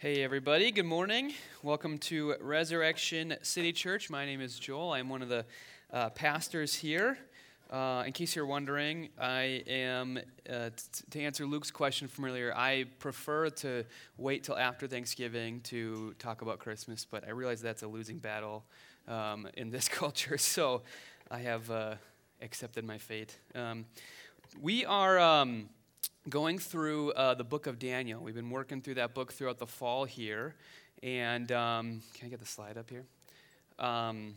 Hey, everybody. Good morning. Welcome to Resurrection City Church. My name is Joel. I'm one of the uh, pastors here. Uh, in case you're wondering, I am, uh, t- to answer Luke's question from earlier, I prefer to wait till after Thanksgiving to talk about Christmas, but I realize that's a losing battle um, in this culture, so I have uh, accepted my fate. Um, we are. Um, going through uh, the book of Daniel. We've been working through that book throughout the fall here. And um, can I get the slide up here? Um,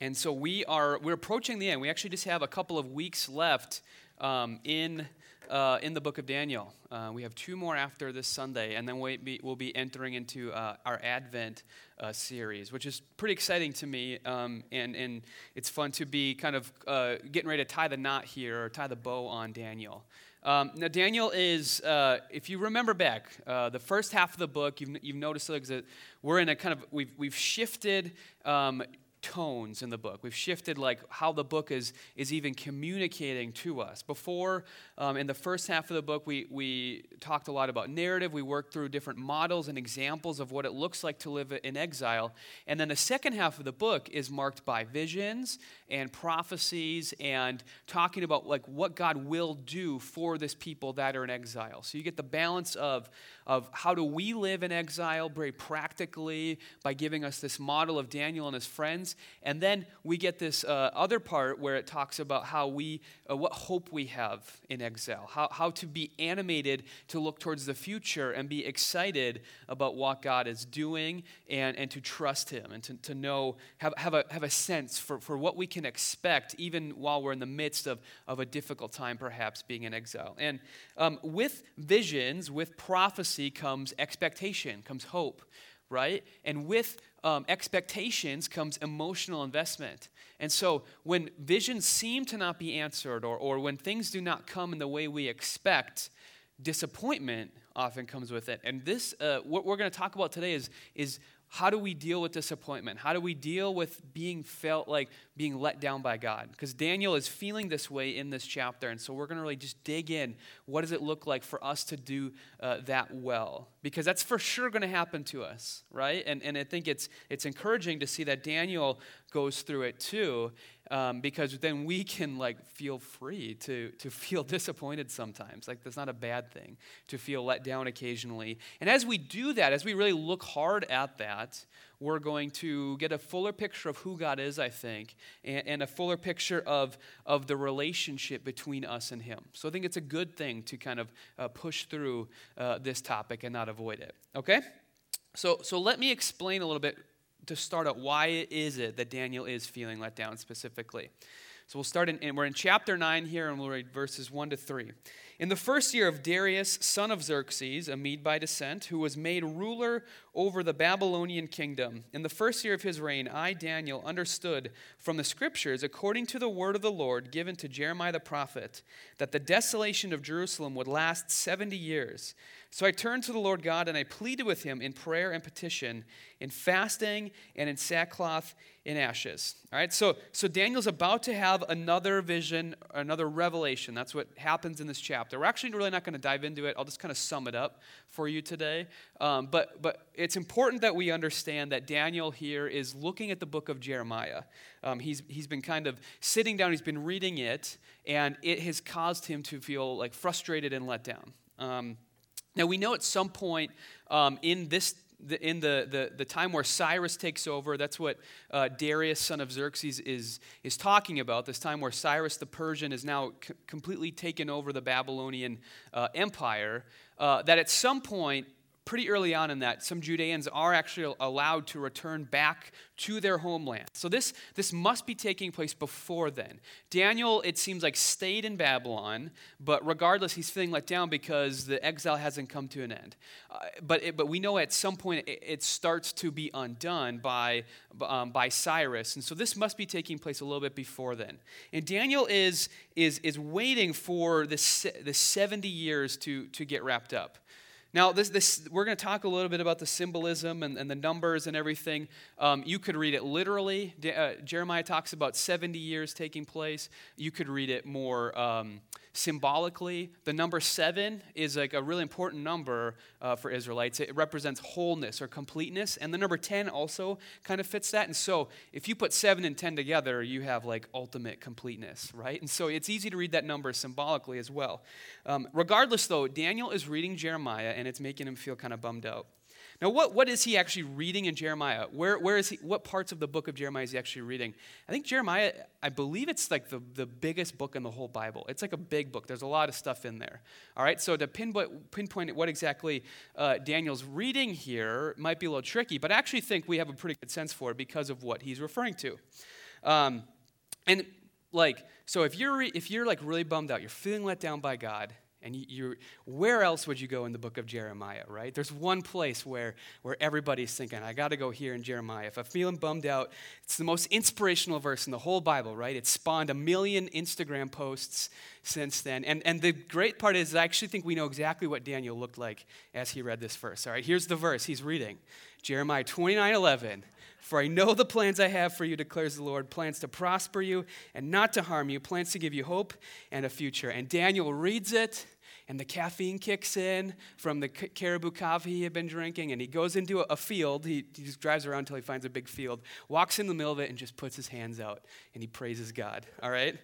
and so we are we're approaching the end. We actually just have a couple of weeks left um, in uh, in the book of Daniel. Uh, we have two more after this Sunday, and then we'll be, we'll be entering into uh, our Advent uh, series, which is pretty exciting to me. Um, and, and it's fun to be kind of uh, getting ready to tie the knot here or tie the bow on Daniel. Um, now, Daniel is, uh, if you remember back, uh, the first half of the book, you've, you've noticed that we're in a kind of, we've, we've shifted um, tones in the book. We've shifted like how the book is, is even communicating to us. Before, um, in the first half of the book, we, we talked a lot about narrative. We worked through different models and examples of what it looks like to live in exile. And then the second half of the book is marked by visions and prophecies and talking about like what God will do for this people that are in exile. So you get the balance of, of how do we live in exile very practically by giving us this model of Daniel and his friends and then we get this uh, other part where it talks about how we, uh, what hope we have in exile, how, how to be animated to look towards the future and be excited about what God is doing and, and to trust Him and to, to know, have, have, a, have a sense for, for what we can expect even while we're in the midst of, of a difficult time, perhaps being in exile. And um, with visions, with prophecy comes expectation, comes hope right? And with um, expectations comes emotional investment. And so when visions seem to not be answered or, or when things do not come in the way we expect, disappointment often comes with it. And this, uh, what we're going to talk about today is, is how do we deal with disappointment? How do we deal with being felt like being let down by God? Because Daniel is feeling this way in this chapter. And so we're going to really just dig in. What does it look like for us to do uh, that well? Because that's for sure going to happen to us, right? And, and I think it's, it's encouraging to see that Daniel goes through it too um, because then we can like feel free to, to feel disappointed sometimes. Like that's not a bad thing to feel let down occasionally. And as we do that as we really look hard at that we're going to get a fuller picture of who god is i think and, and a fuller picture of, of the relationship between us and him. So i think it's a good thing to kind of uh, push through uh, this topic and not avoid it. Okay? So, so let me explain a little bit to start out, why is it that Daniel is feeling let down specifically? So we'll start in, and we're in chapter 9 here, and we'll read verses 1 to 3. In the first year of Darius, son of Xerxes, a Mede by descent, who was made ruler over the Babylonian kingdom, in the first year of his reign, I, Daniel, understood from the scriptures, according to the word of the Lord given to Jeremiah the prophet, that the desolation of Jerusalem would last 70 years. So I turned to the Lord God and I pleaded with him in prayer and petition, in fasting and in sackcloth in ashes. All right, so, so Daniel's about to have another vision, another revelation. That's what happens in this chapter. We're actually really not going to dive into it. I'll just kind of sum it up for you today. Um, but, but it's important that we understand that Daniel here is looking at the book of Jeremiah. Um, he's, he's been kind of sitting down, he's been reading it, and it has caused him to feel like frustrated and let down. Um, now, we know at some point um, in this in the, the, the, time where Cyrus takes over, that's what uh, Darius, son of Xerxes, is, is talking about. This time where Cyrus the Persian is now c- completely taken over the Babylonian uh, Empire. Uh, that at some point, pretty early on in that, some Judeans are actually allowed to return back to their homeland. So this, this must be taking place before then. Daniel, it seems like, stayed in Babylon, but regardless, he's feeling let down because the exile hasn't come to an end. Uh, but, it, but we know at some point it, it starts to be undone by, um, by Cyrus. And so this must be taking place a little bit before then. And Daniel is, is, is waiting for this, this 70 years to, to get wrapped up. Now, this, this, we're going to talk a little bit about the symbolism and, and the numbers and everything. Um, you could read it literally. De- uh, Jeremiah talks about 70 years taking place. You could read it more um, symbolically. The number seven is like a really important number uh, for Israelites. It represents wholeness or completeness. And the number 10 also kind of fits that. And so if you put seven and 10 together, you have like ultimate completeness, right? And so it's easy to read that number symbolically as well. Um, regardless, though, Daniel is reading Jeremiah and it's making him feel kind of bummed out. Now, what, what is he actually reading in Jeremiah? Where, where is he, what parts of the book of Jeremiah is he actually reading? I think Jeremiah, I believe it's like the, the biggest book in the whole Bible. It's like a big book. There's a lot of stuff in there. All right, so to pinpoint, pinpoint what exactly uh, Daniel's reading here might be a little tricky, but I actually think we have a pretty good sense for it because of what he's referring to. Um, and like, so if you're, if you're like really bummed out, you're feeling let down by God, and you, where else would you go in the book of Jeremiah, right? There's one place where, where everybody's thinking, I got to go here in Jeremiah. If I'm feeling bummed out, it's the most inspirational verse in the whole Bible, right? It spawned a million Instagram posts since then. And, and the great part is, I actually think we know exactly what Daniel looked like as he read this verse. All right, here's the verse he's reading Jeremiah 29 11. For I know the plans I have for you, declares the Lord plans to prosper you and not to harm you, plans to give you hope and a future. And Daniel reads it and the caffeine kicks in from the caribou coffee he had been drinking, and he goes into a field. He, he just drives around until he finds a big field, walks in the middle of it, and just puts his hands out, and he praises God. All right?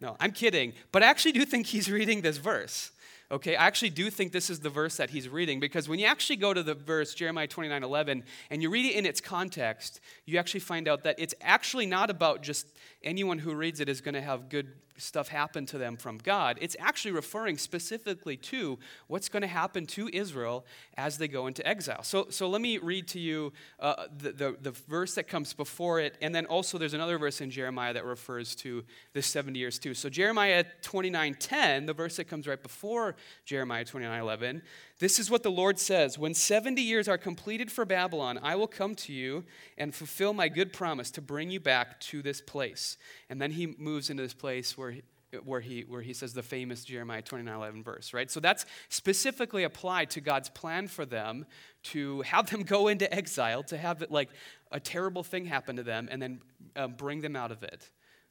No, I'm kidding, but I actually do think he's reading this verse. Okay, I actually do think this is the verse that he's reading because when you actually go to the verse, Jeremiah 29 11, and you read it in its context, you actually find out that it's actually not about just anyone who reads it is going to have good stuff happen to them from God. It's actually referring specifically to what's going to happen to Israel as they go into exile. So, so let me read to you uh, the, the, the, verse that comes before it, and then also there's another verse in Jeremiah that refers to this 70 years too. So Jeremiah 29:10, the verse that comes right before Jeremiah 29:11, this is what the Lord says When 70 years are completed for Babylon, I will come to you and fulfill my good promise to bring you back to this place. And then he moves into this place where he, where he, where he says the famous Jeremiah 29 11 verse, right? So that's specifically applied to God's plan for them to have them go into exile, to have it like a terrible thing happen to them, and then uh, bring them out of it,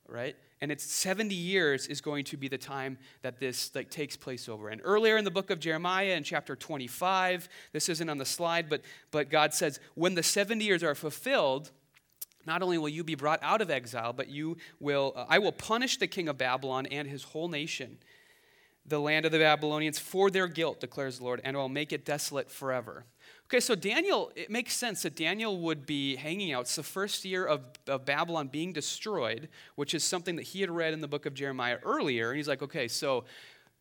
right? And it's 70 years is going to be the time that this like takes place over. And earlier in the book of jeremiah in chapter 25 this isn't on the slide but but god says when the 70 years are fulfilled not only will you be brought out of exile but you will uh, i will punish the king of babylon and his whole nation the land of the babylonians for their guilt declares the lord and i'll make it desolate forever Okay, so Daniel, it makes sense that Daniel would be hanging out. It's the first year of, of Babylon being destroyed, which is something that he had read in the book of Jeremiah earlier. And he's like, okay, so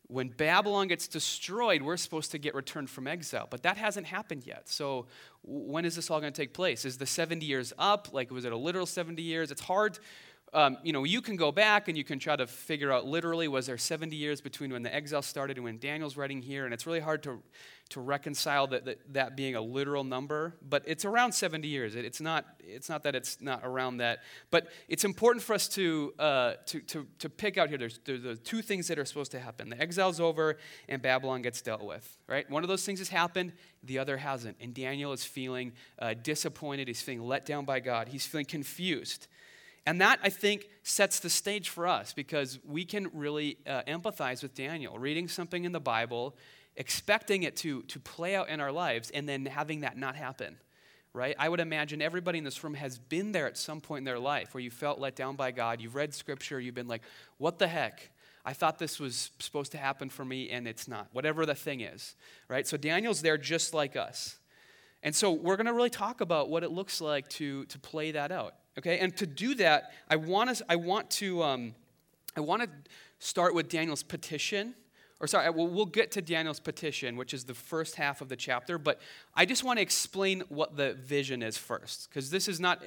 when Babylon gets destroyed, we're supposed to get returned from exile. But that hasn't happened yet. So when is this all going to take place? Is the 70 years up? Like, was it a literal 70 years? It's hard um, you know, you can go back and you can try to figure out literally was there 70 years between when the exile started and when Daniel's writing here, and it's really hard to, to reconcile that, that, that being a literal number, but it's around 70 years. It, it's, not, it's not that it's not around that, but it's important for us to, uh, to, to, to pick out here. There's, there's the two things that are supposed to happen. The exile's over and Babylon gets dealt with, right? One of those things has happened, the other hasn't. And Daniel is feeling uh, disappointed. He's feeling let down by God. He's feeling confused. And that, I think, sets the stage for us because we can really uh, empathize with Daniel, reading something in the Bible, expecting it to, to play out in our lives, and then having that not happen, right? I would imagine everybody in this room has been there at some point in their life where you felt let down by God. You've read scripture, you've been like, what the heck? I thought this was supposed to happen for me, and it's not, whatever the thing is, right? So Daniel's there just like us. And so we're going to really talk about what it looks like to, to play that out. Okay, and to do that, I want to, I want to, um, I want to start with Daniel's petition. Or sorry, we'll, we'll get to Daniel's petition, which is the first half of the chapter. But I just want to explain what the vision is first, because this is not,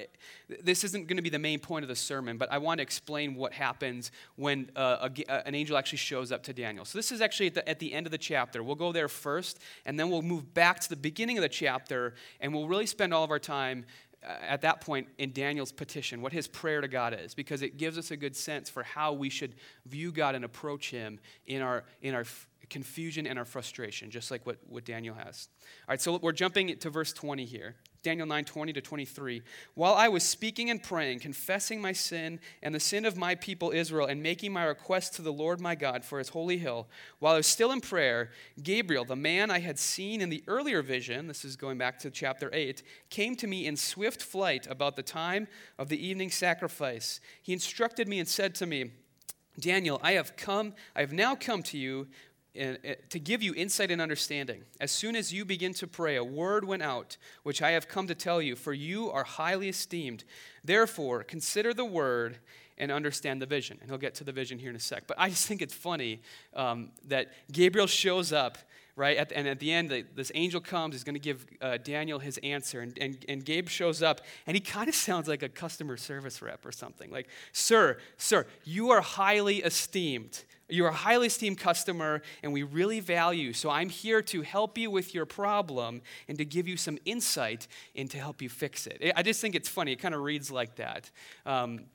this isn't going to be the main point of the sermon. But I want to explain what happens when uh, a, an angel actually shows up to Daniel. So this is actually at the, at the end of the chapter. We'll go there first, and then we'll move back to the beginning of the chapter, and we'll really spend all of our time Uh, at that point in Daniel's petition, what his prayer to God is, because it gives us a good sense for how we should view God and approach Him in our, in our confusion and our frustration, just like what, what Daniel has. All right, so we're jumping to verse 20 here. Daniel 9 20 to 23. While I was speaking and praying, confessing my sin and the sin of my people Israel, and making my request to the Lord my God for his holy hill, while I was still in prayer, Gabriel, the man I had seen in the earlier vision, this is going back to chapter 8, came to me in swift flight about the time of the evening sacrifice. He instructed me and said to me, Daniel, I have come, I have now come to you to give you insight and understanding. As soon as you begin to pray, a word went out, which I have come to tell you, for you are highly esteemed. Therefore, consider the word and understand the vision. And he'll get to the vision here in a sec. But I just think it's funny um, that Gabriel shows up, right? At, and at the end, the, this angel comes, is going to give uh, Daniel his answer. And, and, and Gabe shows up, and he kind of sounds like a customer service rep or something. Like, Sir, sir, you are highly esteemed. You're a highly esteemed customer, and we really value. So I'm here to help you with your problem and to give you some insight and to help you fix it. I just think it's funny. It kind of reads like that. Um,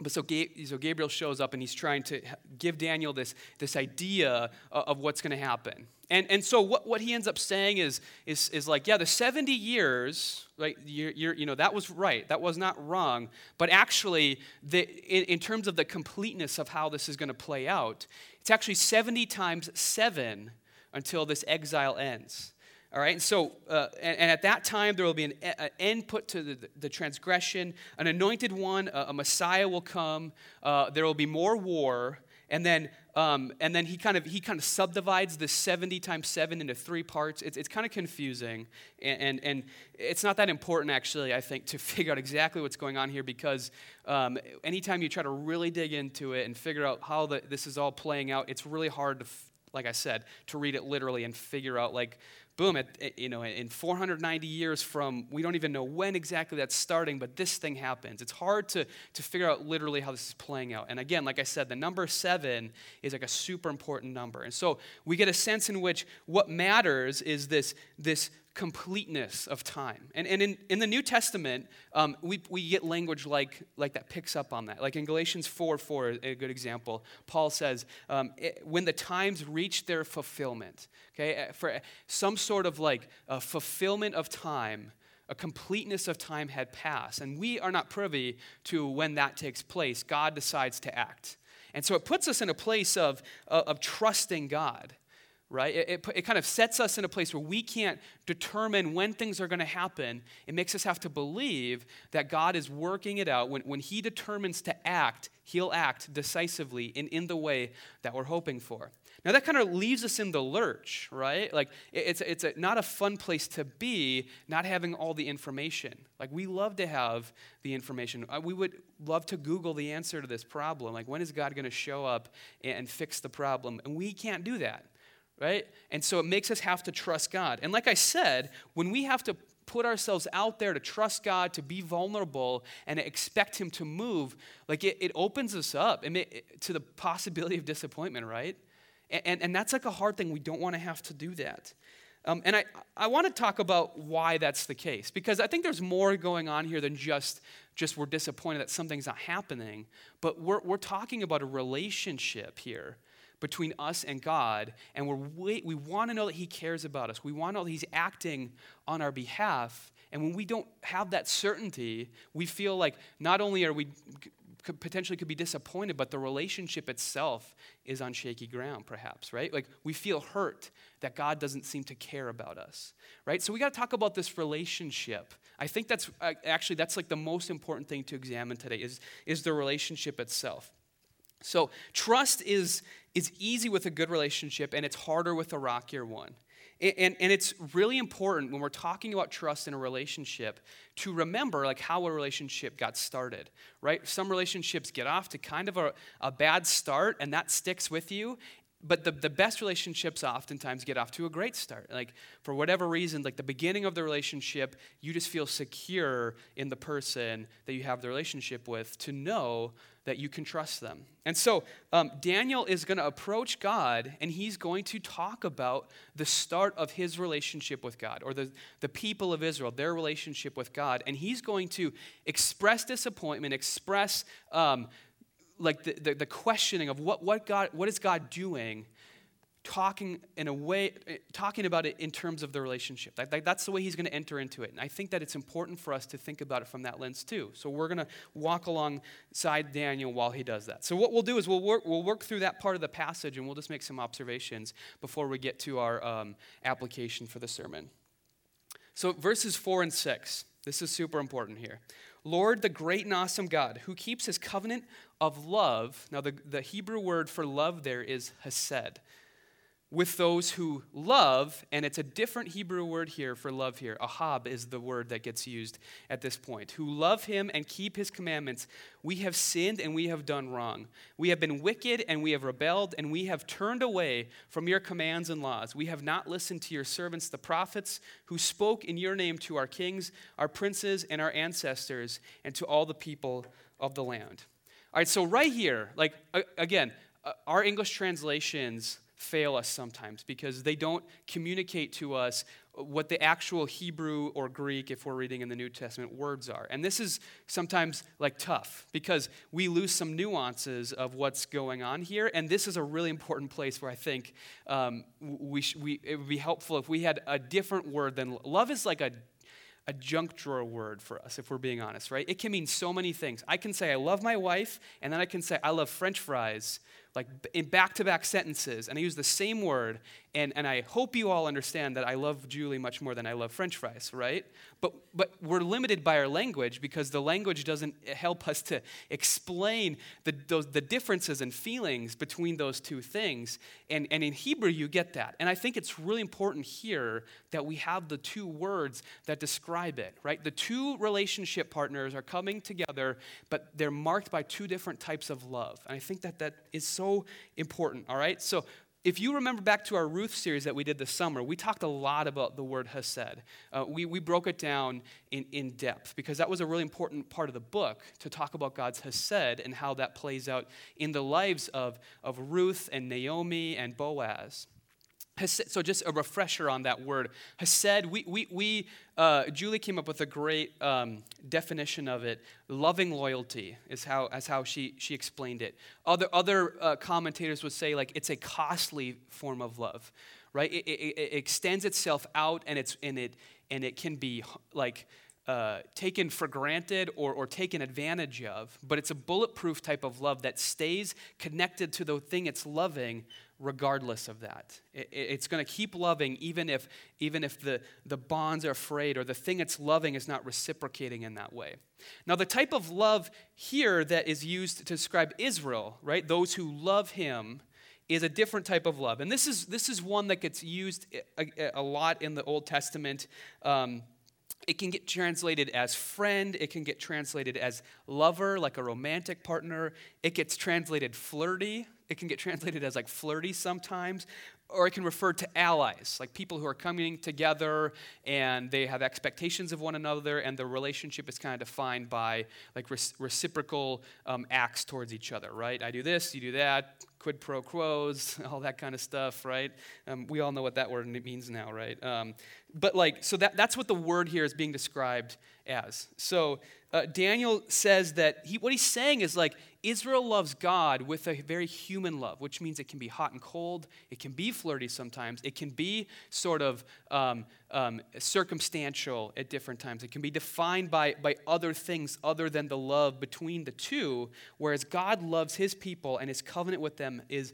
but so, so Gabriel shows up and he's trying to give Daniel this, this idea of what's going to happen. And, and so what, what he ends up saying is, is, is like, yeah, the 70 years, right, you're, you're, you know, that was right. That was not wrong. But actually, the, in, in terms of the completeness of how this is going to play out, it's actually 70 times 7 until this exile ends. All right, and so, uh, and, and, at that time, there will be an, an end put to the, the, transgression. An anointed one, a, a Messiah will come. Uh, there will be more war. And then, um, and then he kind of he kind of subdivides the 70 times 7 into three parts. It's, it's kind of confusing, and, and, and it's not that important actually. I think to figure out exactly what's going on here because um, anytime you try to really dig into it and figure out how the, this is all playing out, it's really hard to, like I said, to read it literally and figure out like boom, at, eh, you know, in 490 years from, we don't even know when exactly that's starting, but this thing happens. It's hard to, to figure out literally how this is playing out. And again, like I said, the number seven is like a super important number. And so we get a sense in which what matters is this, this completeness of time. And, and in, in the New Testament, um, we, we get language like, like that picks up on that. Like in Galatians 4 4, a good example, Paul says, um, it, when the times reach their fulfillment, okay, uh, for some sort of like a fulfillment of time, a completeness of time had passed. And we are not privy to when that takes place. God decides to act. And so it puts us in a place of, of trusting God right? It, it, it, kind of sets us in a place where we can't determine when things are going to happen. It makes us have to believe that God is working it out. When, when He determines to act, He'll act decisively and in the way that we're hoping for. Now, that kind of leaves us in the lurch, right? Like, it's, it's a, not a fun place to be not having all the information. Like, we love to have the information. Uh, we would love to Google the answer to this problem. Like, when is God going to show up and fix the problem? And we can't do that right? And so it makes us have to trust God. And like I said, when we have to put ourselves out there to trust God, to be vulnerable, and expect Him to move, like it, it opens us up to the possibility of disappointment, right? And, and, that's like a hard thing. We don't want to have to do that. Um, and I, I want to talk about why that's the case, because I think there's more going on here than just, just we're disappointed that something's not happening, but we're, we're talking about a relationship here between us and God, and we're wait, we want to know that He cares about us. We want to know that He's acting on our behalf. And when we don't have that certainty, we feel like not only are we could potentially could be disappointed, but the relationship itself is on shaky ground, perhaps, right? Like we feel hurt that God doesn't seem to care about us, right? So we got to talk about this relationship. I think that's uh, actually that's like the most important thing to examine today is, is the relationship itself. So trust is, is easy with a good relationship, and it's harder with a rockier one. And, and, and, it's really important when we're talking about trust in a relationship to remember like how a relationship got started right some relationships get off to kind of a, a bad start and that sticks with you but the, the best relationships oftentimes get off to a great start like for whatever reason like the beginning of the relationship you just feel secure in the person that you have the relationship with to know that you can trust them. And so um, daniel is going to approach god and he's going to talk about the start of his relationship with god or the, the people of israel their relationship with god. And he's going to express disappointment express um, like the, the, the questioning of what, what, God, what is God doing talking in a way, talking about it in terms of the relationship. That, that, that's the way he's going to enter into it. And I think that it's important for us to think about it from that lens too. So we're going to walk alongside Daniel while he does that. So what we'll do is we'll work, we'll work through that part of the passage and we'll just make some observations before we get to our um, application for the sermon. So verses 4 and 6, this is super important here. Lord, the great and awesome God, who keeps his covenant of love. Now, the, the Hebrew word for love there is hesed with those who love, and it's a different Hebrew word here for love here. Ahab is the word that gets used at this point. Who love him and keep his commandments. We have sinned and we have done wrong. We have been wicked and we have rebelled, and we have turned away from your commands and laws. We have not listened to your servants, the prophets, who spoke in your name to our kings, our princes, and our ancestors, and to all the people of the land. All right, so right here, like, again, uh, our English translations fail us sometimes because they don't communicate to us what the actual Hebrew or Greek, if we're reading in the New Testament, words are. And this is sometimes like tough because we lose some nuances of what's going on here. And this is a really important place where I think um, we, sh- we, it would be helpful if we had a different word than love is like a a junk drawer word for us, if we're being honest, right? It can mean so many things. I can say, I love my wife, and then I can say, I love french fries, like in back to back sentences, and I use the same word, and, and I hope you all understand that I love Julie much more than I love french fries, right? But, but we're limited by our language because the language doesn't eh, help us to explain the, those, the differences and feelings between those two things. And, and in Hebrew, you get that. And I think it's really important here that we have the two words that describe it, right? The two relationship partners are coming together, but they're marked by two different types of love. And I think that that is so important, all right? So if you remember back to our Ruth series that we did this summer, we talked a lot about the word hesed. Uh, we, we broke it down in, in depth because that was a really important part of the book to talk about God's hesed and how that plays out in the lives of, of Ruth and Naomi and Boaz. So just a refresher on that word. Hesed, we, we, we uh, Julie came up with a great um, definition of it. Loving loyalty is how, as how she, she explained it. Other, other uh, commentators would say like it's a costly form of love, right? It, it, it extends itself out and, it's, and, it, and it can be like uh, taken for granted or, or taken advantage of, but it's a bulletproof type of love that stays connected to the thing it's loving regardless of that. It, it's going to keep loving even if, even if the, the bonds are frayed or the thing it's loving is not reciprocating in that way. Now, the type of love here that is used to describe Israel, right, those who love him, is a different type of love. And this is, this is one that gets used a, a lot in the Old Testament. Um, it can get translated as friend. It can get translated as lover, like a romantic partner. It gets translated flirty, it can get translated as like flirty sometimes, or it can refer to allies, like people who are coming together and they have expectations of one another, and the relationship is kind of defined by like re- reciprocal um, acts towards each other, right? I do this, you do that, quid pro quos, all that kind of stuff, right? Um, we all know what that word means now, right? Um, but like, so that, that's what the word here is being described as. So uh, Daniel says that he, what he's saying is like Israel loves God with a very human love, which means it can be hot and cold, it can be flirty sometimes, it can be sort of um, um, circumstantial at different times. It can be defined by, by other things other than the love between the two, whereas God loves his people and his covenant with them is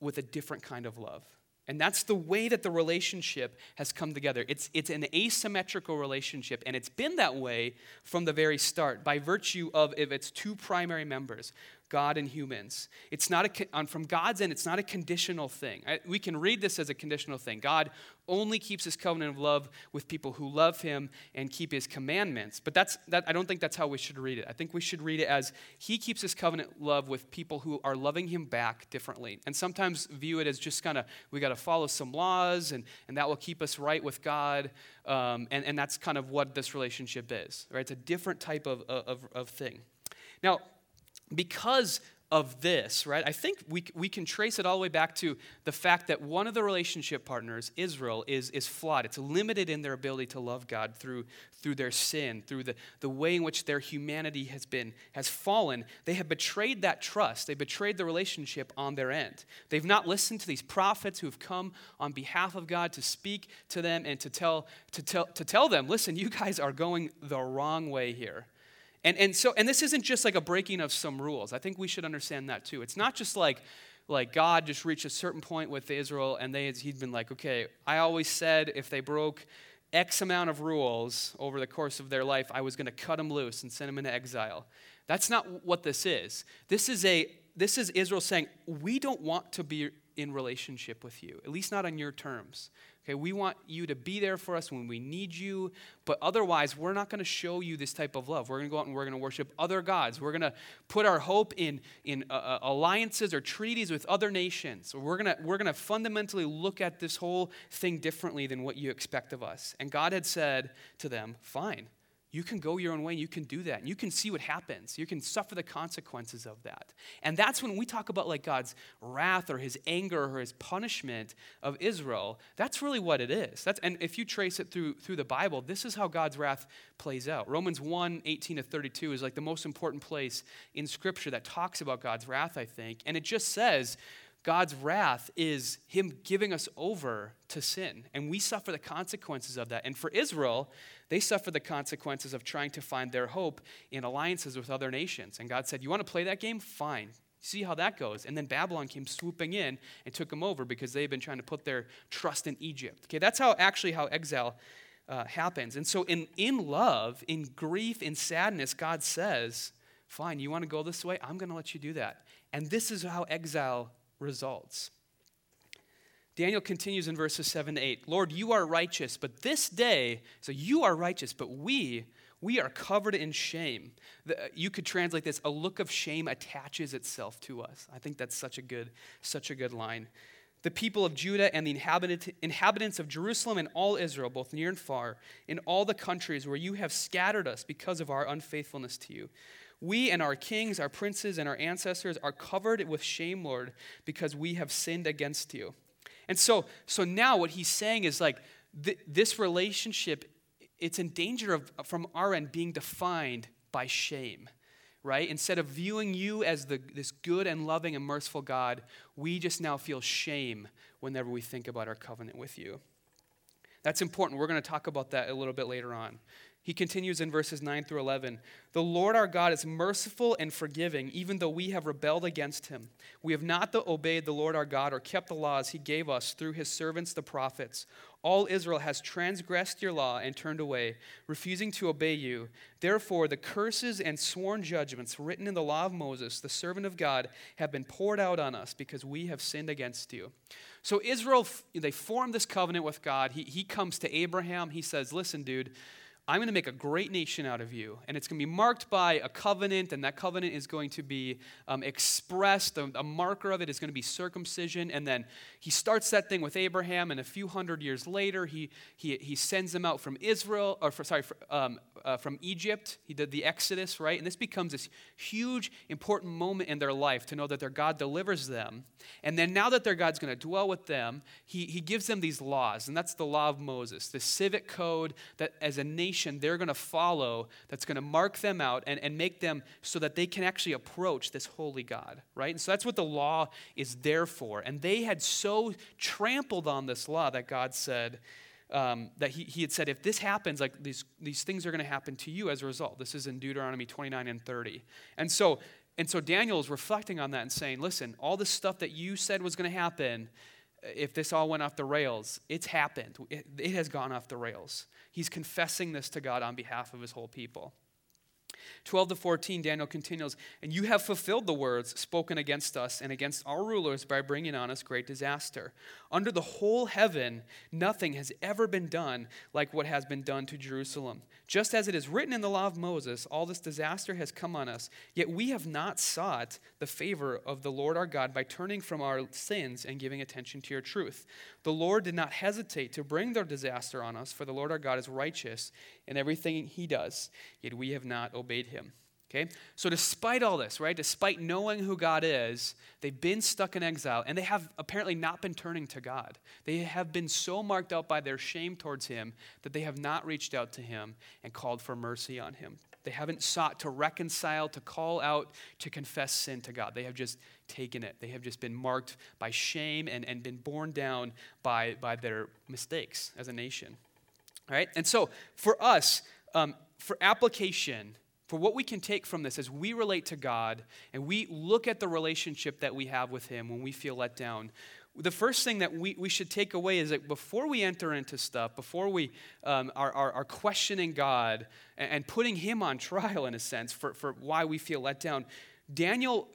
with a different kind of love. And that's the way that the relationship has come together. It's, it's an asymmetrical relationship, and it's been that way from the very start by virtue of, of its two primary members. God and humans. It's not a, from God's end, it's not a conditional thing. We can read this as a conditional thing. God only keeps his covenant of love with people who love him and keep his commandments. But that's, that, I don't think that's how we should read it. I think we should read it as he keeps his covenant love with people who are loving him back differently. And sometimes view it as just kind of, we got to follow some laws and, and that will keep us right with God. Um, and, and that's kind of what this relationship is, right? It's a different type of, of, of thing. Now, because of this, right, I think we, we can trace it all the way back to the fact that one of the relationship partners, Israel, is, is flawed. It's limited in their ability to love God through, through their sin, through the, the way in which their humanity has been has fallen. They have betrayed that trust. They betrayed the relationship on their end. They've not listened to these prophets who have come on behalf of God to speak to them and to tell, to tell, to tell them, listen, you guys are going the wrong way here. And, and so and this isn't just like a breaking of some rules. I think we should understand that too. It's not just like like God just reached a certain point with Israel and they he'd been like, okay, I always said if they broke X amount of rules over the course of their life, I was going to cut them loose and send them into exile. That's not what this is. This is a this is Israel saying, we don't want to be in relationship with you, at least not on your terms. Okay, we want you to be there for us when we need you, but otherwise, we're not going to show you this type of love. We're going to go out and we're going to worship other gods. We're going to put our hope in, in uh, uh, alliances or treaties with other nations. We're going we're going to fundamentally look at this whole thing differently than what you expect of us. And God had said to them, Fine, you can go your own way and you can do that. And you can see what happens. You can suffer the consequences of that. And that's when we talk about like god's wrath or his anger or his punishment of israel that's really what it is. That's and if you trace it through through the bible this is how god's wrath plays out. Romans 1 18 to 32 is like the most important place in scripture that talks about god's wrath i think. And it just says God's wrath is Him giving us over to sin, and we suffer the consequences of that. And for Israel, they suffer the consequences of trying to find their hope in alliances with other nations. And God said, You want to play that game? Fine. See how that goes. And then Babylon came swooping in and took them over because they've been trying to put their trust in Egypt. Okay, that's how actually how exile uh, happens. And so, in, in love, in grief, in sadness, God says, Fine, you want to go this way? I'm going to let you do that. And this is how exile results. Daniel continues in verses 7 to 8. Lord, you are righteous, but this day, so you are righteous, but we, we are covered in shame. You could translate this, a look of shame attaches itself to us. I think that's such a good, such a good line. The people of Judah and the inhabit- inhabitants of Jerusalem and all Israel, both near and far, in all the countries where you have scattered us because of our unfaithfulness to you. We and our kings, our princes, and our ancestors are covered with shame, Lord, because we have sinned against you. And so, so now what he's saying is like th- this relationship, it's in danger of, from our end, being defined by shame, right? Instead of viewing you as the, this good and loving and merciful God, we just now feel shame whenever we think about our covenant with you. That's important. We're going to talk about that a little bit later on. He continues in verses 9 through 11 The Lord our God is merciful and forgiving, even though we have rebelled against him. We have not obeyed the Lord our God or kept the laws he gave us through his servants the prophets. All Israel has transgressed your law and turned away, refusing to obey you. Therefore, the curses and sworn judgments written in the law of Moses, the servant of God, have been poured out on us because we have sinned against you. So, Israel, they form this covenant with God. He, he comes to Abraham. He says, Listen, dude, I'm going to make a great nation out of you. And it's going to be marked by a covenant, and that covenant is going to be um, expressed. A, a, marker of it is going to be circumcision. And then he starts that thing with Abraham, and a few hundred years later, he, he, he sends them out from Israel, or for, sorry, for, um, uh, from Egypt. He did the Exodus, right? And this becomes this huge, important moment in their life to know that their God delivers them. And then now that their God's going to dwell with them, he, he gives them these laws. And that's the law of Moses, the civic code that as a nation, they're going to follow that's going to mark them out and, and make them so that they can actually approach this holy God, right? And so that's what the law is there for. And they had so trampled on this law that God said, um, that he, he had said, if this happens, like these, these things are going to happen to you as a result. This is in Deuteronomy 29 and 30. And so, and so Daniel is reflecting on that and saying, listen, all this stuff that you said was going to happen, if this all went off the rails, it's happened. It, it has gone off the rails. He's confessing this to God on behalf of his whole people. 12 to 14, Daniel continues, And you have fulfilled the words spoken against us and against our rulers by bringing on us great disaster. Under the whole heaven, nothing has ever been done like what has been done to Jerusalem. Just as it is written in the law of Moses, all this disaster has come on us, yet we have not sought the favor of the Lord our God by turning from our sins and giving attention to your truth. The Lord did not hesitate to bring their disaster on us, for the Lord our God is righteous in everything he does, yet we have not obeyed him. Okay? So, despite all this, right, despite knowing who God is, they've been stuck in exile and they have apparently not been turning to God. They have been so marked out by their shame towards Him that they have not reached out to Him and called for mercy on Him. They haven't sought to reconcile, to call out, to confess sin to God. They have just taken it. They have just been marked by shame and, and been borne down by, by their mistakes as a nation. All right? And so, for us, um, for application, for what we can take from this as we relate to God and we look at the relationship that we have with Him when we feel let down, the first thing that we, we should take away is that before we enter into stuff, before we um, are, are, are, questioning God and, and, putting Him on trial, in a sense, for, for why we feel let down, Daniel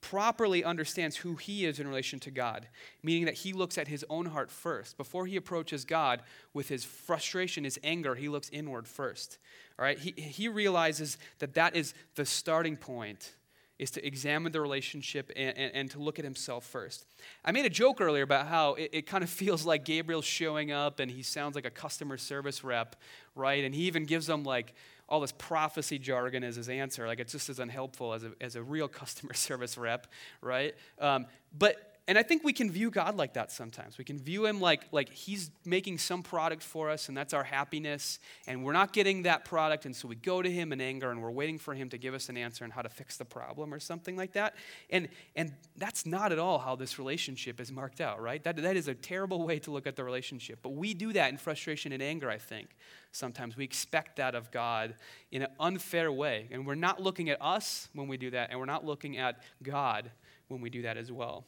properly understands who he is in relation to God, meaning that he looks at his own heart first. Before he approaches God with his frustration, his anger, he looks inward first. All right? He, he realizes that that is the starting point is to examine the relationship and, and, and, to look at himself first. I made a joke earlier about how it, it, kind of feels like Gabriel's showing up and he sounds like a customer service rep, right? And he even gives them like all this prophecy jargon as his answer. Like it's just as unhelpful as a, as a real customer service rep, right? Um, but and I think we can view God like that sometimes. We can view him like, like he's making some product for us, and that's our happiness, and we're not getting that product, and so we go to him in anger, and we're waiting for him to give us an answer on how to fix the problem or something like that. And, and that's not at all how this relationship is marked out, right? That, that is a terrible way to look at the relationship. But we do that in frustration and anger, I think. Sometimes we expect that of God in an unfair way, and we're not looking at us when we do that, and we're not looking at God when we do that as well.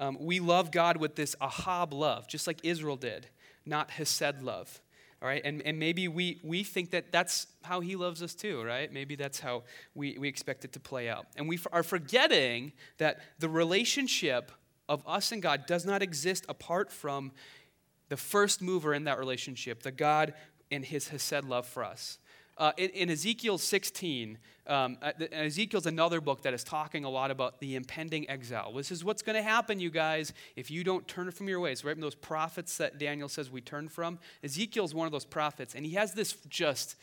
Um, we love God with this ahab love, just like Israel did, not hesed love. All right, and, and maybe we, we think that that's how he loves us too, right? Maybe that's how we, we expect it to play out. And we are forgetting that the relationship of us and God does not exist apart from the first mover in that relationship, the God and his hesed love for us. Uh, in, in, Ezekiel 16, um, uh, Ezekiel's another book that is talking a lot about the impending exile. This is what's going to happen, you guys, if you don't turn from your ways. Right? Those prophets that Daniel says we turn from. Ezekiel's one of those prophets, and he has this just,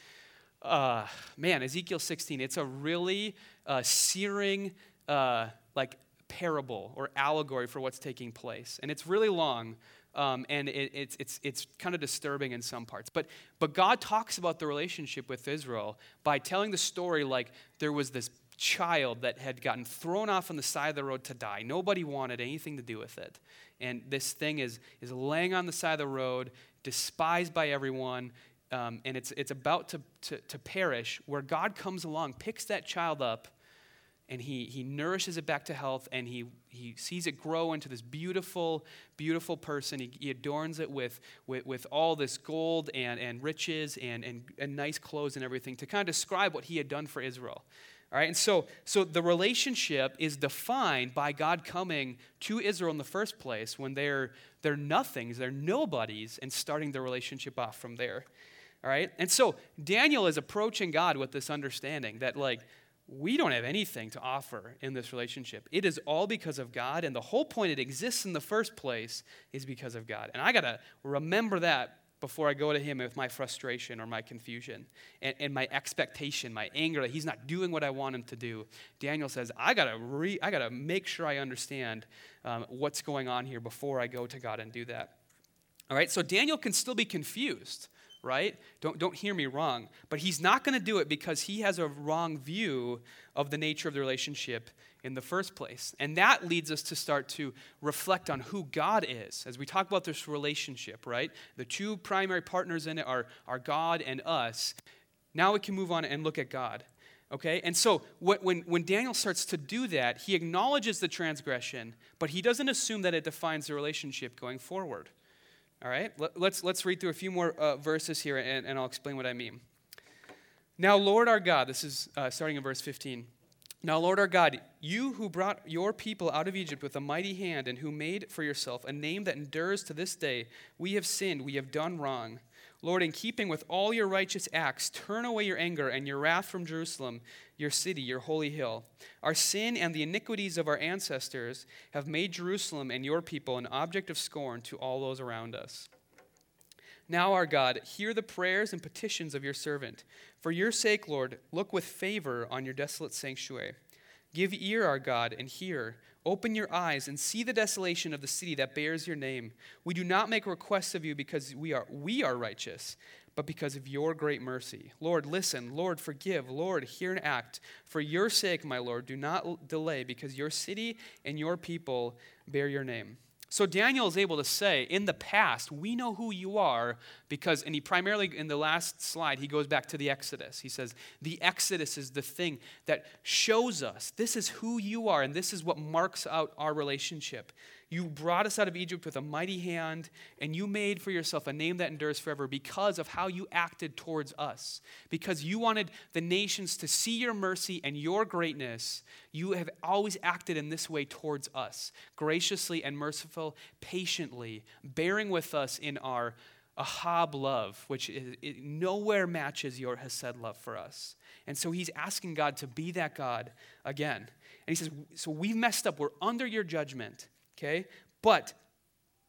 uh, man, Ezekiel 16, it's a really uh, searing, uh, like, parable or allegory for what's taking place. And it's really long. Um, and it, it's, it's, it's kind of disturbing in some parts. But, but God talks about the relationship with Israel by telling the story like there was this child that had gotten thrown off on the side of the road to die. Nobody wanted anything to do with it. And this thing is, is laying on the side of the road, despised by everyone, um, and it's, it's about to, to, to perish, where God comes along, picks that child up, and he, he nourishes it back to health and he, he sees it grow into this beautiful, beautiful person. He, he adorns it with, with, with, all this gold and, and riches and, and, and nice clothes and everything to kind of describe what he had done for Israel. All right, and so, so the relationship is defined by God coming to Israel in the first place when they're, they're nothings, they're nobodies, and starting the relationship off from there. All right, and so Daniel is approaching God with this understanding that, like, we don't have anything to offer in this relationship. It is all because of God, and the whole point it exists in the first place is because of God. And I got to remember that before I go to Him with my frustration or my confusion and, and, my expectation, my anger that He's not doing what I want Him to do. Daniel says, I got to I gotta make sure I understand um, what's going on here before I go to God and do that. All right, so Daniel can still be confused right? Don't, don't hear me wrong. But he's not going to do it because he has a wrong view of the nature of the relationship in the first place. And that leads us to start to reflect on who God is. As we talk about this relationship, right? The two primary partners in it are, are God and us. Now we can move on and look at God. Okay? And so when, when Daniel starts to do that, he acknowledges the transgression, but he doesn't assume that it defines the relationship going forward. All right, let's, let's read through a few more uh, verses here and, and I'll explain what I mean. Now, Lord our God, this is uh, starting in verse 15. Now, Lord our God, you who brought your people out of Egypt with a mighty hand and who made for yourself a name that endures to this day, we have sinned, we have done wrong. Lord, in keeping with all your righteous acts, turn away your anger and your wrath from Jerusalem, your city, your holy hill. Our sin and the iniquities of our ancestors have made Jerusalem and your people an object of scorn to all those around us. Now, our God, hear the prayers and petitions of your servant. For your sake, Lord, look with favor on your desolate sanctuary. Give ear, our God, and hear. Open your eyes and see the desolation of the city that bears your name. We do not make requests of you because we are, we are righteous, but because of your great mercy. Lord, listen. Lord, forgive. Lord, hear and act. For your sake, my Lord, do not delay, because your city and your people bear your name. So Daniel is able to say, in the past, we know who you are because, and he primarily, in the last slide, he goes back to the Exodus. He says, the Exodus is the thing that shows us this is who you are, and this is what marks out our relationship. You brought us out of Egypt with a mighty hand, and you made for yourself a name that endures forever because of how you acted towards us. Because you wanted the nations to see your mercy and your greatness, you have always acted in this way towards us graciously and merciful, patiently, bearing with us in our ahab love, which is, nowhere matches your hesed love for us. And so he's asking God to be that God again. And he says, So we've messed up. We're under your judgment okay? But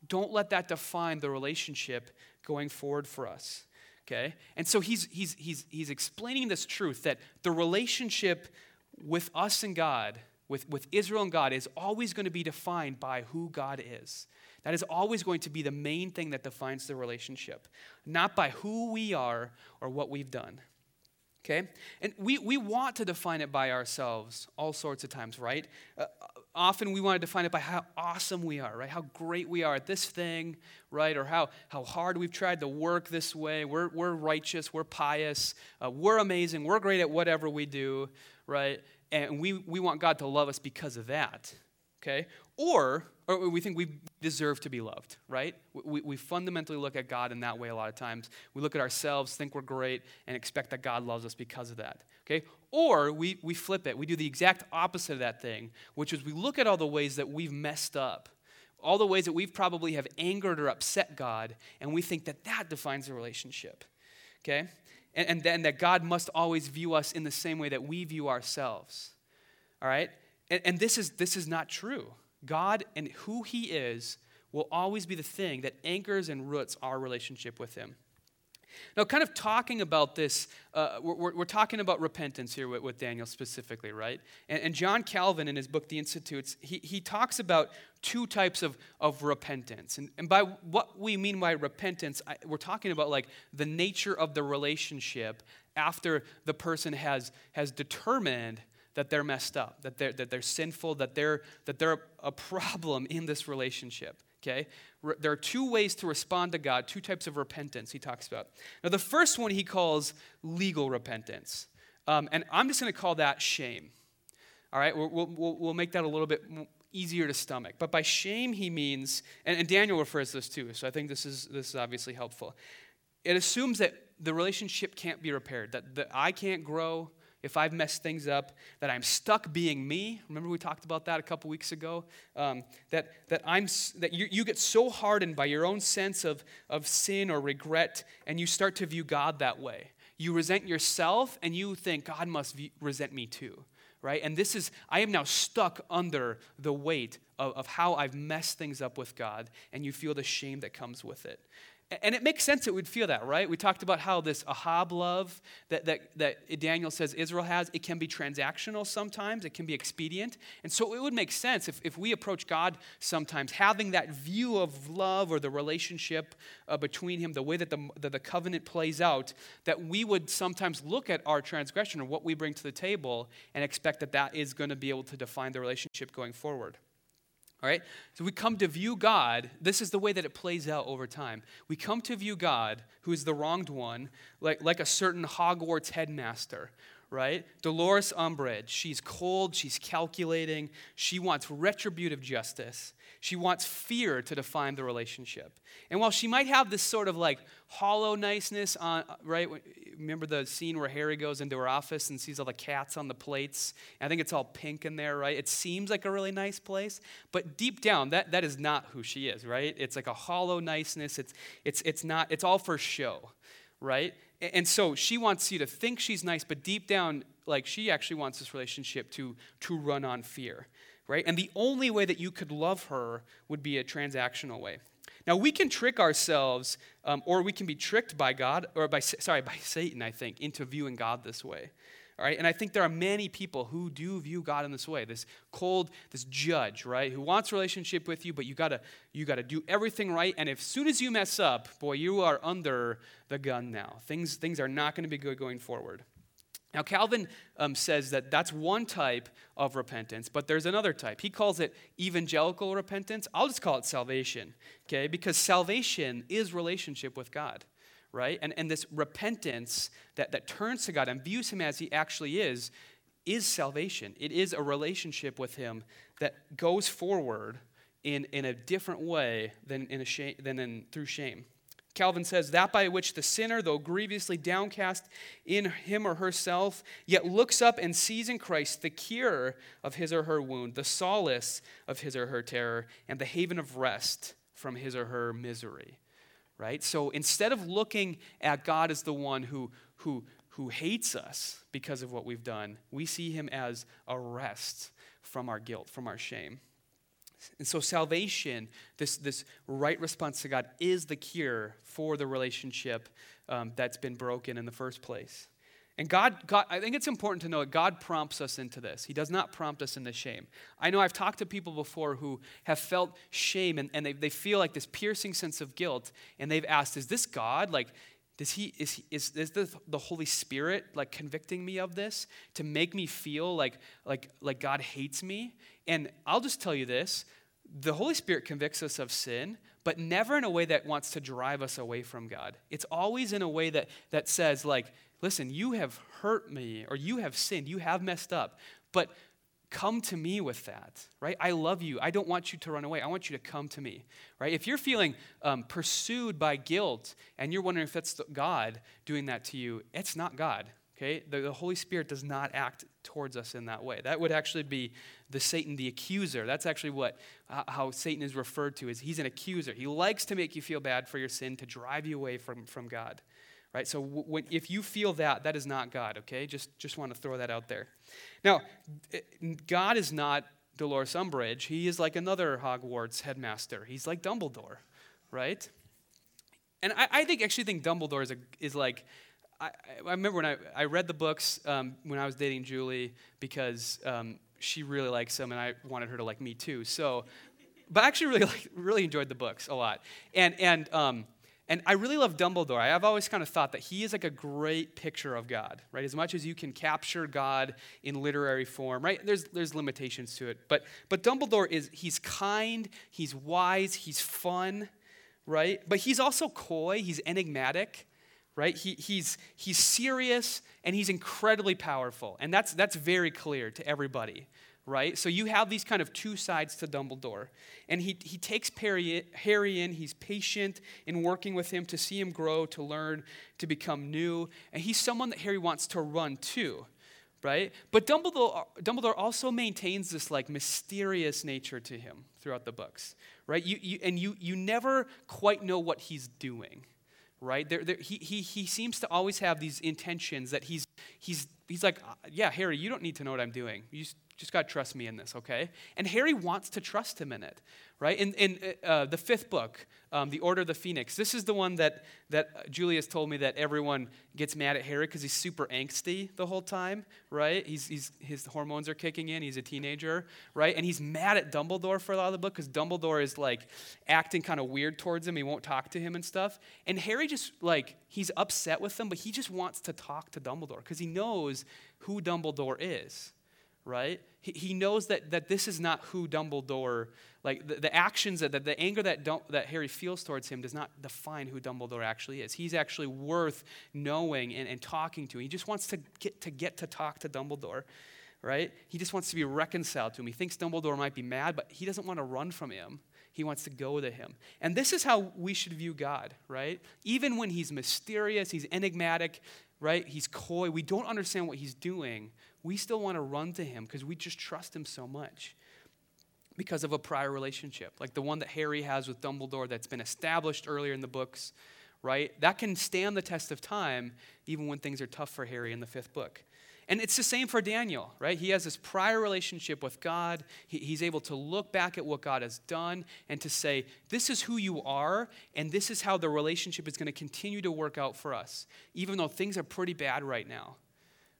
don't let that define the relationship going forward for us, okay? And so he's, he's, he's, he's explaining this truth that the relationship with us and God, with, with Israel and God, is always going to be defined by who God is. That is always going to be the main thing that defines the relationship, not by who we are or what we've done. Okay? And we, we want to define it by ourselves all sorts of times, right? Uh, often we want to define it by how awesome we are, right? How great we are at this thing, right? Or how, how hard we've tried to work this way. We're, we're righteous, we're pious, uh, we're amazing, we're great at whatever we do, right? And we, we want God to love us because of that, okay? Or, or we think we deserve to be loved, right? We, we fundamentally look at God in that way a lot of times. We look at ourselves, think we're great, and expect that God loves us because of that, okay? Or we, we flip it. We do the exact opposite of that thing, which is we look at all the ways that we've messed up, all the ways that we've probably have angered or upset God, and we think that that defines the relationship, okay? And, and then that God must always view us in the same way that we view ourselves, all right? And, and this, is, this is not true. God and who He is will always be the thing that anchors and roots our relationship with Him. Now, kind of talking about this, uh, we're, we're, talking about repentance here with, with Daniel specifically, right? And, and, John Calvin, in his book, The Institutes, he, he talks about two types of, of repentance. And, and by what we mean by repentance, I, we're talking about like the nature of the relationship after the person has, has determined that they're messed up, that they're, that they're sinful, that they're, that they're a problem in this relationship okay? There are two ways to respond to God, two types of repentance he talks about. Now, the first one he calls legal repentance. Um, and I'm just going to call that shame. All right? We'll, we'll, we'll make that a little bit easier to stomach. But by shame, he means, and, and Daniel refers to this too, so I think this is, this is obviously helpful. It assumes that the relationship can't be repaired, that, that I can't grow, if I've messed things up, that I'm stuck being me. Remember we talked about that a couple weeks ago? Um, that that, I'm, that you, you get so hardened by your own sense of, of sin or regret, and you start to view God that way. You resent yourself, and you think God must resent me too. Right? And this is, I am now stuck under the weight of, of how I've messed things up with God, and you feel the shame that comes with it. And it makes sense that we'd feel that, right? We talked about how this Ahab love that, that, that Daniel says Israel has, it can be transactional sometimes, it can be expedient. And so it would make sense if, if we approach God sometimes having that view of love or the relationship uh, between Him, the way that the, that the covenant plays out, that we would sometimes look at our transgression or what we bring to the table and expect that that is going to be able to define the relationship going forward. All right? So we come to view God. This is the way that it plays out over time. We come to view God, who is the wronged one, like, like a certain Hogwarts headmaster, right? Dolores Umbridge. She's cold, she's calculating, she wants retributive justice. She wants fear to define the relationship. And while she might have this sort of like hollow niceness on, right? Remember the scene where Harry goes into her office and sees all the cats on the plates? I think it's all pink in there, right? It seems like a really nice place, but deep down, that, that is not who she is, right? It's like a hollow niceness. It's, it's, it's not, it's all for show, right? And so she wants you to think she's nice, but deep down, like she actually wants this relationship to, to run on fear right? And the only way that you could love her would be a transactional way. Now, we can trick ourselves, um, or we can be tricked by God, or by, sorry, by Satan, I think, into viewing God this way. All right, and I think there are many people who do view God in this way, this cold, this judge, right, who wants relationship with you, but you gotta, you gotta do everything right, and as soon as you mess up, boy, you are under the gun now. Things, things are not going to be good going forward. Now, Calvin um, says that that's one type of repentance, but there's another type. He calls it evangelical repentance. I'll just call it salvation, okay? Because salvation is relationship with God, right? And, and this repentance that, that turns to God and views Him as He actually is, is salvation. It is a relationship with Him that goes forward in, in a different way than, in a shame, than in, through shame. Calvin says, That by which the sinner, though grievously downcast in him or herself, yet looks up and sees in Christ the cure of his or her wound, the solace of his or her terror, and the haven of rest from his or her misery. Right? So instead of looking at God as the one who, who, who hates us because of what we've done, we see him as a rest from our guilt, from our shame. And so, salvation, this, this right response to God, is the cure for the relationship um, that's been broken in the first place. And God, God, I think it's important to know that God prompts us into this. He does not prompt us into shame. I know I've talked to people before who have felt shame and, and they, they feel like this piercing sense of guilt, and they've asked, Is this God? Like, does he, is, he, is, is the, the Holy Spirit like convicting me of this to make me feel like, like, like God hates me? And I'll just tell you this the Holy Spirit convicts us of sin, but never in a way that wants to drive us away from God. It's always in a way that, that says, like, listen, you have hurt me, or you have sinned, you have messed up, but come to me with that, right? I love you. I don't want you to run away. I want you to come to me, right? If you're feeling um, pursued by guilt and you're wondering if that's God doing that to you, it's not God, okay? The, the Holy Spirit does not act towards us in that way. That would actually be the Satan, the accuser. That's actually what how Satan is referred to. Is he's an accuser. He likes to make you feel bad for your sin to drive you away from, from God. Right? So if you feel that, that is not God, okay? Just, just want to throw that out there. Now, God is not Dolores Umbridge. He is like another Hogwarts headmaster. He's like Dumbledore, right? And I, I think actually think Dumbledore is, a, is like I, I, remember when I, I read the books um, when I was dating Julie because um, she really likes them and I wanted her to like me too. So, but I actually really like, really enjoyed the books a lot. And and um, and I really love Dumbledore. I've always kind of thought that he is like a great picture of God, right? As much as you can capture God in literary form, right? There's there's limitations to it, but but Dumbledore is he's kind, he's wise, he's fun, right? But he's also coy, he's enigmatic right? He, he's, he's serious and he's incredibly powerful. And that's, that's very clear to everybody, right? So you have these kind of two sides to Dumbledore. And he, he takes Perry, Harry in, he's patient in working with him to see him grow, to learn, to become new. And he's someone that Harry wants to run to. Right? But Dumbledore, Dumbledore also maintains this like mysterious nature to him throughout the books, right? You, you, and you, you never quite know what he's doing, right? There, there, he, he, he seems to always have these intentions that he's, he's, he's like, uh, yeah, Harry, you don't need to know what I'm doing. You just, just to trust me in this, okay? And Harry wants to trust him in it, right? In, in uh, the fifth book, um, The Order of the Phoenix, this is the one that, that Julie's told me that everyone gets mad at Harry because he's super angsty the whole time, right? He's, he's, his hormones are kicking in, he's a teenager, right? And he's mad at Dumbledore for a lot of the book because Dumbledore is like acting kind of weird towards him. He won't talk to him and stuff. And Harry just like, he's upset with them, but he just wants to talk to Dumbledore because he knows who Dumbledore is right? He, he knows that, that this is not who Dumbledore, like the, the actions, that the, the anger that, that Harry feels towards him does not define who Dumbledore actually is. He's actually worth knowing and, and talking to. He just wants to get, to get to talk to Dumbledore, right? He just wants to be reconciled to him. He thinks Dumbledore might be mad, but he doesn't want to run from him. He wants to go to him. And this is how we should view God, right? Even when he's mysterious, he's enigmatic, right? He's coy, we don't understand what he's doing we still want to run to him because we just trust him so much because of a prior relationship, like the one that Harry has with Dumbledore that's been established earlier in the books, right? That can stand the test of time even when things are tough for Harry in the fifth book. And it's the same for Daniel, right? He has this prior relationship with God. He, he's able to look back at what God has done and to say, this is who you are, and this is how the relationship is going to continue to work out for us, even though things are pretty bad right now,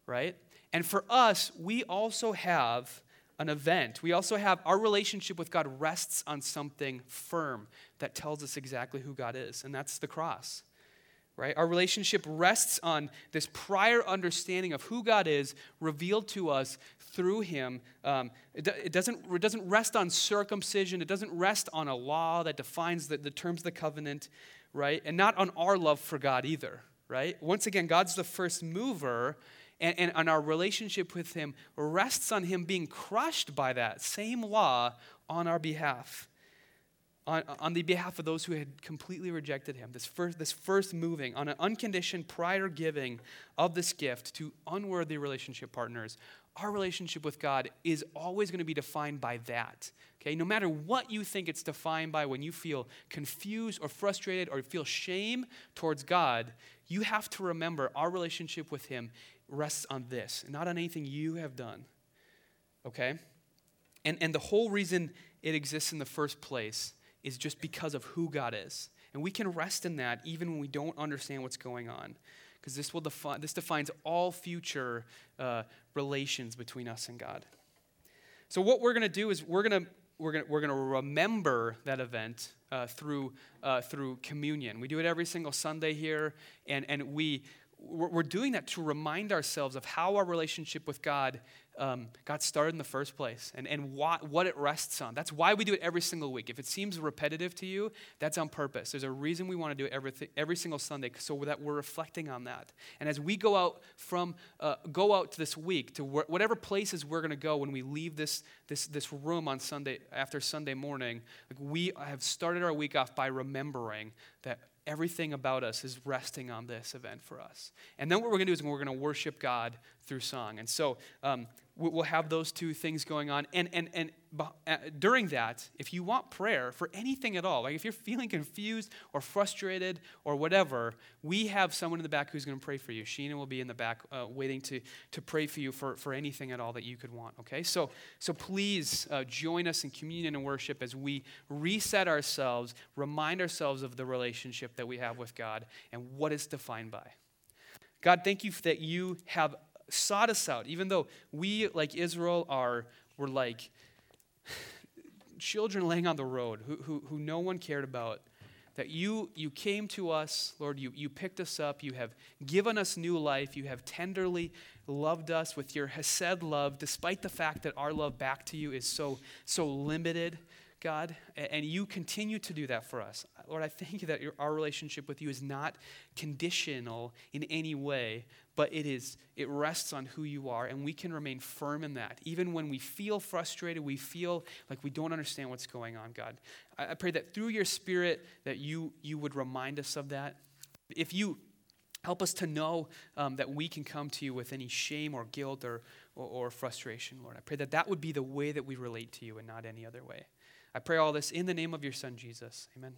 right? And for us, we also have an event. We also have our relationship with God rests on something firm that tells us exactly who God is, and that's the cross right? Our relationship rests on this prior understanding of who God is revealed to us through Him. Um, it, it, doesn't, it doesn't rest on circumcision, it doesn't rest on a law that defines the, the terms of the covenant, right? And not on our love for God either, right? Once again, God's the first mover. And, and, and our relationship with Him rests on Him being crushed by that same law on our behalf on, on the behalf of those who had completely rejected him. This first, this first moving on an unconditioned prior giving of this gift to unworthy relationship partners. Our relationship with God is always going to be defined by that. Okay, no matter what you think it's defined by when you feel confused or frustrated or feel shame towards God, you have to remember our relationship with Him rests on this, not on anything you have done. Okay? And, and the whole reason it exists in the first place is just because of who God is. And we can rest in that even when we don't understand what's going on. Because this, will defi- this defines all future uh, relations between us and God. So, what we're going to do is we're going to we're going we're gonna remember that event uh, through, uh, through communion. We do it every single Sunday here, and, and we, we're doing that to remind ourselves of how our relationship with God um, got started in the first place and, and what, what it rests on. That's why we do it every single week. If it seems repetitive to you, that's on purpose. There's a reason we want to do it every, every single Sunday so that we're reflecting on that. And as we go out from uh, go out this week to wh- whatever places we're going to go when we leave this, this, this room on Sunday after Sunday morning, like we have started our week off by remembering that everything about us is resting on this event for us. And then what we're going to do is we're going to worship God through song. And so um, we'll have those two things going on. And, and, and uh, during that, if you want prayer for anything at all, like if you're feeling confused or frustrated or whatever, we have someone in the back who's going to pray for you. Sheena will be in the back uh, waiting to, to pray for you for, for anything at all that you could want, okay? So, so please uh, join us in communion and worship as we reset ourselves, remind ourselves of the relationship that we have with God and what it's defined by. God, thank you that you have sought us out, even though we, like Israel, are were like children laying on the road who, who, who no one cared about. That you, you came to us, Lord, you, you picked us up, you have given us new life, you have tenderly loved us with your Hesed love, despite the fact that our love back to you is so, so limited, God, and you continue to do that for us. Lord, I thank you that your, our relationship with you is not conditional in any way, but it is it rests on who you are and we can remain firm in that. Even when we feel frustrated we feel like we don't understand what's going on god. I, I pray that through your spirit that you you would remind us of that. If you help us to know um, that we can come to you with any shame or guilt or, or, or frustration lord i pray that that would be the way that we relate to you and not any other way i pray all this in the name of your son jesus. Amen